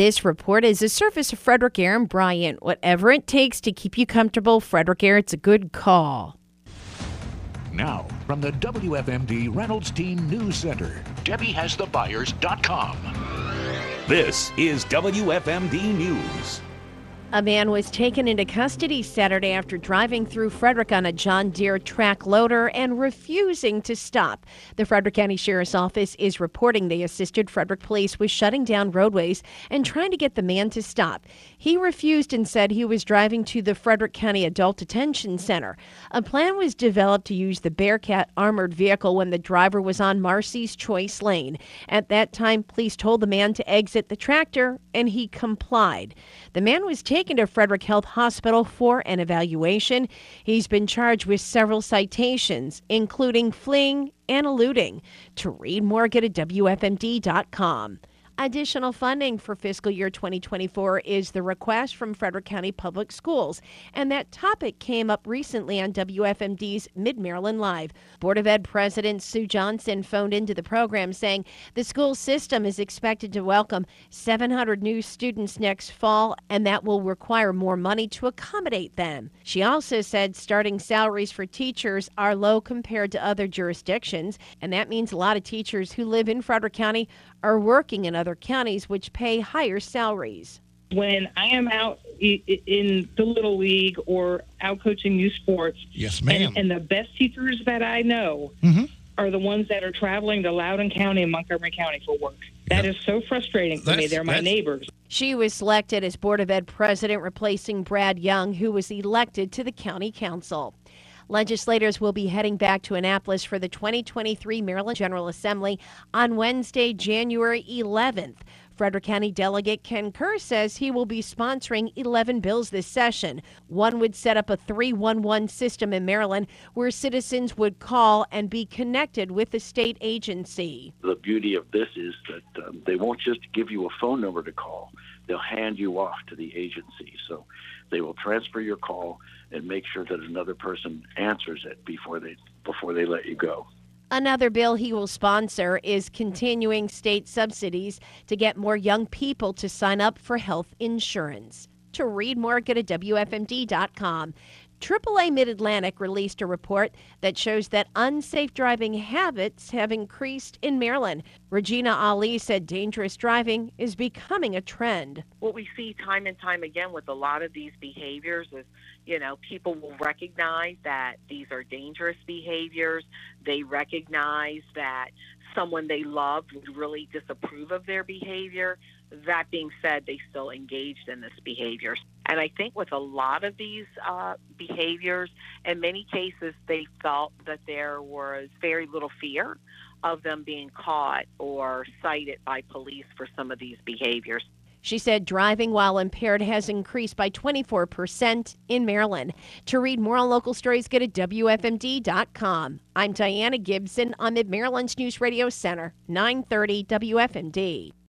This report is a service of Frederick Air and Bryant. Whatever it takes to keep you comfortable, Frederick Air, it's a good call. Now, from the WFMD Reynolds Team News Center, Debbie has the buyers.com. This is WFMD News. A man was taken into custody Saturday after driving through Frederick on a John Deere track loader and refusing to stop. The Frederick County Sheriff's Office is reporting they assisted Frederick Police with shutting down roadways and trying to get the man to stop. He refused and said he was driving to the Frederick County Adult Detention Center. A plan was developed to use the Bearcat armored vehicle when the driver was on Marcy's Choice Lane. At that time, police told the man to exit the tractor and he complied. The man was taken taken to Frederick Health Hospital for an evaluation. He's been charged with several citations, including fleeing and eluding. To read more, get at WFMD.com. Additional funding for fiscal year 2024 is the request from Frederick County Public Schools, and that topic came up recently on WFMD's Mid Maryland Live. Board of Ed President Sue Johnson phoned into the program saying the school system is expected to welcome 700 new students next fall, and that will require more money to accommodate them. She also said starting salaries for teachers are low compared to other jurisdictions, and that means a lot of teachers who live in Frederick County are working in other counties which pay higher salaries. When I am out in the Little League or out coaching new sports, yes, ma'am, and, and the best teachers that I know mm-hmm. are the ones that are traveling to Loudoun County and Montgomery County for work. That yep. is so frustrating for that's, me. They're my neighbors. She was selected as Board of Ed president, replacing Brad Young, who was elected to the county council. Legislators will be heading back to Annapolis for the 2023 Maryland General Assembly on Wednesday, January 11th. Frederick County Delegate Ken Kerr says he will be sponsoring 11 bills this session. One would set up a 311 system in Maryland where citizens would call and be connected with the state agency. The beauty of this is that um, they won't just give you a phone number to call, they'll hand you off to the agency. So they will transfer your call and make sure that another person answers it before they before they let you go. Another bill he will sponsor is continuing state subsidies to get more young people to sign up for health insurance. To read more, go to WFMD.com. AAA Mid Atlantic released a report that shows that unsafe driving habits have increased in Maryland. Ragina Ali said dangerous driving is becoming a trend. What we see time and time again with a lot of these behaviors is, you know, people will recognize that these are dangerous behaviors. They recognize that someone they love would really disapprove of their behavior. That being said, they still engaged in this behavior. And I think with a lot of these uh, behaviors, in many cases, they felt that there was very little fear of them being caught or cited by police for some of these behaviors. She said driving while impaired has increased by 24% in Maryland. To read more on local stories, go to WFMD.com. I'm Diana Gibson on the Maryland's News Radio Center, 930 WFMD.